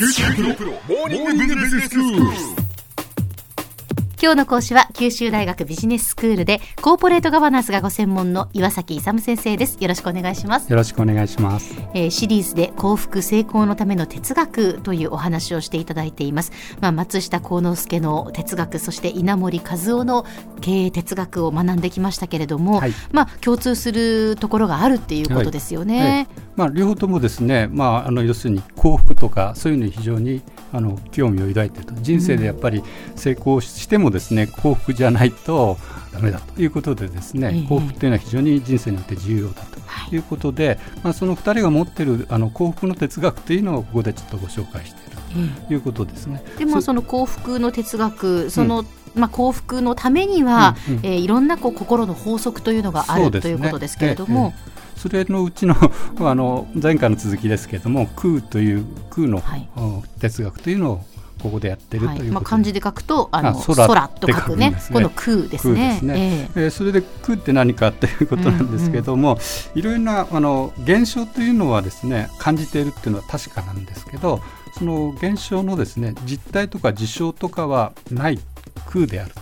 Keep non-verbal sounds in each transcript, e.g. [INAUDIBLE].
九州大学モーニングビジネススクール。今日の講師は九州大学ビジネススクールでコーポレートガバナンスがご専門の岩崎勇先生です。よろしくお願いします。よろしくお願いします。えーシリーズで幸福成功のための哲学というお話をしていただいています、まあ、松下幸之助の哲学そして稲森和夫の経営哲学を学んできましたけれども、はい。まあ共通するところがあるっていうことですよね、はい。まあ、両方ともですね、まあ、あの要するに幸福とかそういうのに非常にあの興味を抱いていると。人生でやっぱり成功してもですね、幸福じゃないとダメだと。いうことでですね、ええ。幸福というのは非常に人生によって重要だとい。うことで、まあ、その2人が持っているあの幸福の哲学というのをここでちょっとご紹介しているということですね。でもその幸福の哲学その、まあ、幸福のためには、うえーいろんなこう心の法則というのがある、ということですけれども、ええ。それのうちの [LAUGHS] あの前回の続きですけれども空という空の、はい。お哲学というのをここでやってるということで、はいまあ、漢字で書くとあのあ空空と書くね。ね。この空ですね。すね。ええ。えーそれで空って何かっていうことなんですけども、いろいろなあの現象というのはですね感じているっていうのは確かなんですけどその現象のですね実態とか事象とかはない空であると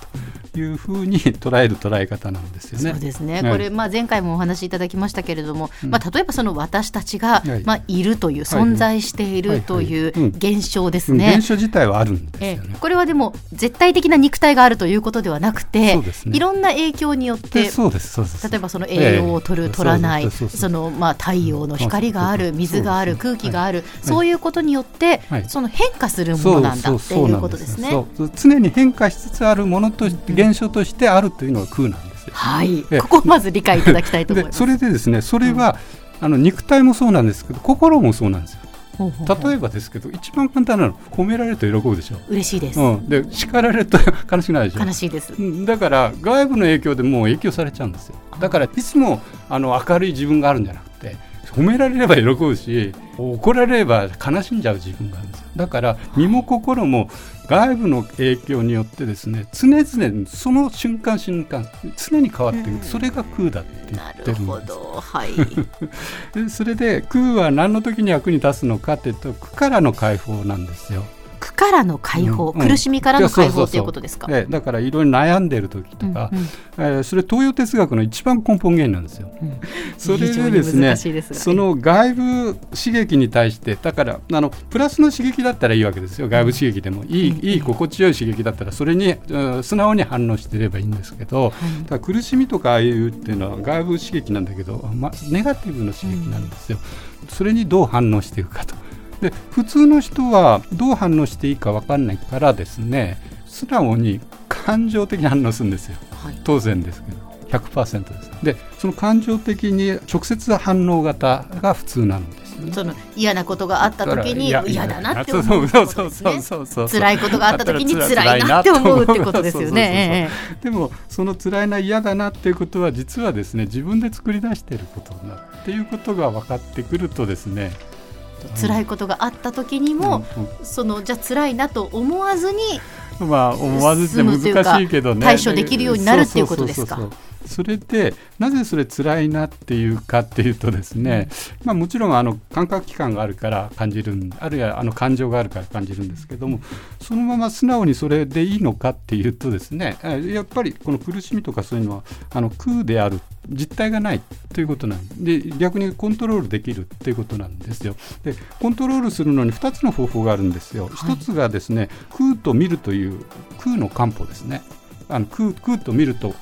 いうふうに [LAUGHS] 捉える捉え方なんですよね。そうですね、はい。これ、まあ、前回もお話しいただきましたけれども、うん。まあ、例えばその私たちが、はい。まあ、いるという、はい。存在しているという現象ですうん。ね。現象自体はあるんですえよね。えこれはでも絶対的な肉体があるということではなくて、ね。いろんな影響によってでそうです。そうです。例えばその栄養を取る、ええ取らないそのまあ太陽の光がある水がある空気がある、い。そういうことによって、はい。その変化するものなんだっていうことですね。常に変化しつつあるものとして現象としてあるというのが空なんですよ。はい、ええここをまず理解いただきたいと思います。でそれでですねそれは、あの肉体もそうなんですけど心もそうなんですよ。例えばですけど一番簡単なの褒められると喜ぶでしょ。嬉しいです、うん、で叱られると [LAUGHS] 悲しくないでしょ。悲しいです。うんだから外部の影響でもう影響されちゃうんですよだからいつもあの明るい自分があるんじゃなくて褒められれば喜ぶし怒られれば悲しんじゃう自分があるんですよ。だから身も心も外部の影響によってですね常々その瞬間瞬間常に変わっていく、うん。それが空だって言なってるんです。るほど、はい。[LAUGHS] でそれで空は何の時に役に立つのかっていうと空からの解放なんですよ。苦からの解放、うんうん。苦しみからの解放ということですか？ええだからいろいろ悩んでる時とか、うんうん。えーそれ東洋哲学の一番根本原因なんですよ。うん。[LAUGHS] それでですね難しいですがその外部刺激に対してだからあのプラスの刺激だったらいいわけですよ。外部刺激でも。いい,、うんいい心地よい刺激だったらそれに、うん素直に反応してればいいんですけど、だから苦しみとかああいうっていうのは外部刺激なんだけど、ま、ネガティブの刺激なんですよ、それにどう反応していくかと。で普通の人はどう反応していいか分かんないからですね素直に感情的に反応するんですよ。はい。当然ですけど。100%です。でその感情的に直接反応型が普通なんですよね。その嫌なことがあった時に嫌だなって思そううってそうそうことですね。そうそう。辛いことがあった時に辛らいなって思うってことですよね。でもその辛いな嫌だなっていうことは実はですね自分で作り出していることなっていうことが分かってくるとですね辛いことがあった時にも、そのじゃあ辛いなと思わずにまあ思わずって難しいけどね対処できるようになるっていうことですかそうそうそうそうそれでなぜそれ辛いなっていうかっていうとですね、まあ、もちろんあの感覚器官があるから感じるんあるいはあの感情があるから感じるんですけどもそのまま素直にそれでいいのかっていうとですねえやっぱりこの苦しみとかそういうのはあの空である実体がないということなんで逆にコントロールできるっていうことなんですよ。でコントロールするのに2つの方法があるんですよ。はい1つがですね空と見るという空の漢方ですね。あの空空と見ると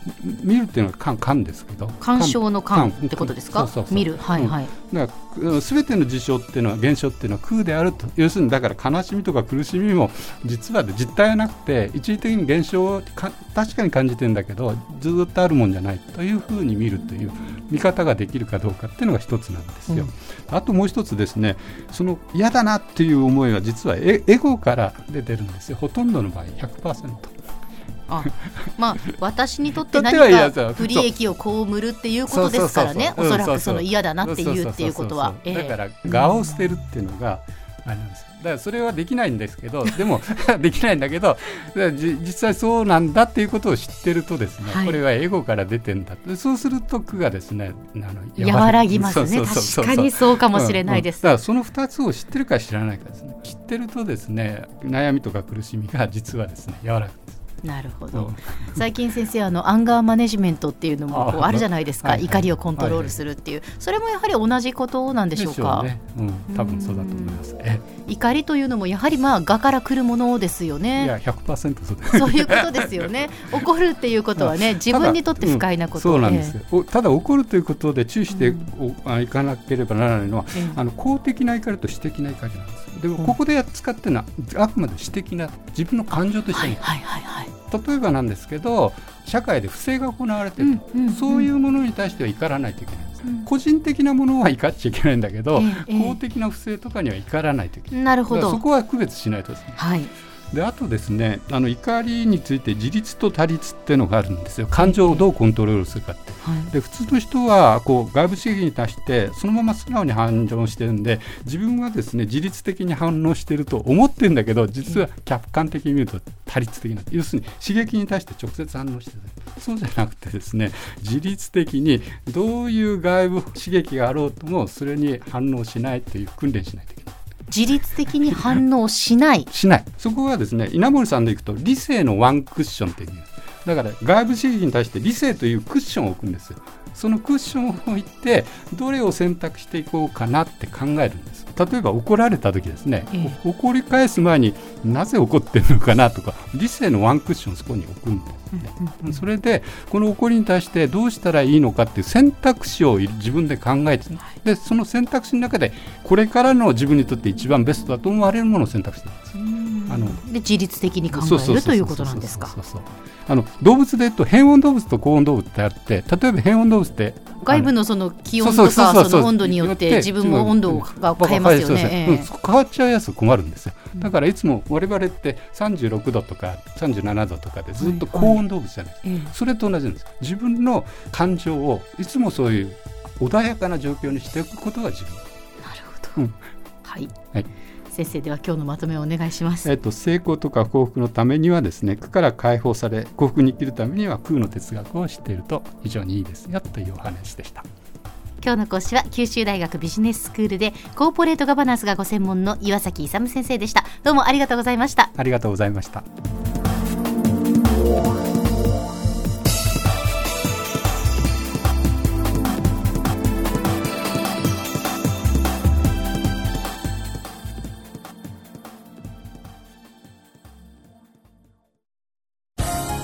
見るっていうのは漢漢ですけど。鑑賞の鑑漢ってことですか？見る。はいはい、だからうん全ての事象っていうのは現象っていうのは空であると要するにだから悲しみとか苦しみも実は実体はなくて一時的に現象をか確かに感じてるんだけどずっとあるもんじゃないというふうに見るという見方ができるかどうかっていうのが一つなんですよ。あともう一つですねその嫌だなっていう思いは実はエエゴから出てるんですよ。ほとんどの場合100%。あまあ私にとって [LAUGHS] 何か不利益を被るっていうことですからね。おそらくその嫌だなっていうっていうことは。だから我を捨てるっていうのがあれなんですよ。だからそれはできないんですけど [LAUGHS] でも [LAUGHS] できないんだけど実際そうなんだっていうことを知ってるとですね、はい、これはエゴから出てんだ。そうすると苦がですねあの和らぎますね。確かにそうかもしれないです、うんうん、だからその2つを知ってるか知らないかですね。知ってるとですね悩みとか苦しみが実はですね和らぐんですなるほど、最近先生あのアンガーマネジメントっていうのもこうあるじゃないですか、はいはい、怒りをコントロールするっていう、はいはい、それもやはり同じことなんでしょうか？うね、うん、多分そうだと思います。怒りというのもやはりまあ我から来るものですよね。いや100%そうそういうことですよね。[LAUGHS] 怒るっていうことはね自分にとって不快なこと、うん、そうなんですただ怒るということで注意していかなければならないのは、うん、あの公的な怒りと私的な怒りなんです。でもここで使ってるのはあくまで私的な自分の感情として、はいはいはいはい、例えばなんですけど社会で不正が行われてる、うんうんうん、そういうものに対しては怒らないといけないんです、うん、個人的なものは怒っちゃいけないんだけど、えー、公的な不正とかには怒らないといけない、なるほど。そこは区別しないとですね、はい、であとですねあの怒りについて自立と他立っていうのがあるんですよ。感情をどうコントロールするかって、はい、で普通の人はこう外部刺激に対してそのまま素直に反応してるんで自分はですね自律的に反応してると思ってるんだけど実は客観的に見ると他律的な要するに刺激に対して直接反応してる。そうじゃなくてですね自律的にどういう外部刺激があろうともそれに反応しないという訓練しないといけない。自律的に反応しない。しない。そこはですね稲森さんでいくと理性のワンクッションっていうだから外部刺激に対して理性というクッションを置くんですよ。そのクッションを置いてどれを選択していこうかなって考えるんです。例えば怒られた時ですね、ええ、怒り返す前になぜ怒ってるのかなとか理性のワンクッションをそこに置くんですね、それでこの怒りに対してどうしたらいいのかっていう選択肢を自分で考えてでその選択肢の中でこれからの自分にとって一番ベストだと思われるものを選択してるんですあので自律的に考えるということなんですか？あの動物で言うと変温動物と高温動物ってあって例えば変温動物って外部のその気温とかその温度によって自分も温度が変えますよね、変わっちゃうやつ困るんですよ。だからいつも我々って36度とか37度とかでずっと高温動物じゃない。ですか、それと同じなんです。自分の感情をいつもそういう穏やかな状況にしていくことが自分。なるほど、うん、はい、はい先生では今日のまとめをお願いします。えっと成功とか幸福のためにはですね苦から解放され幸福に生きるためには空の哲学を知っていると非常にいいですよというお話でした。今日の講師は九州大学ビジネススクールでコーポレートガバナンスがご専門の岩崎勇先生でしたどうもありがとうございましたありがとうございました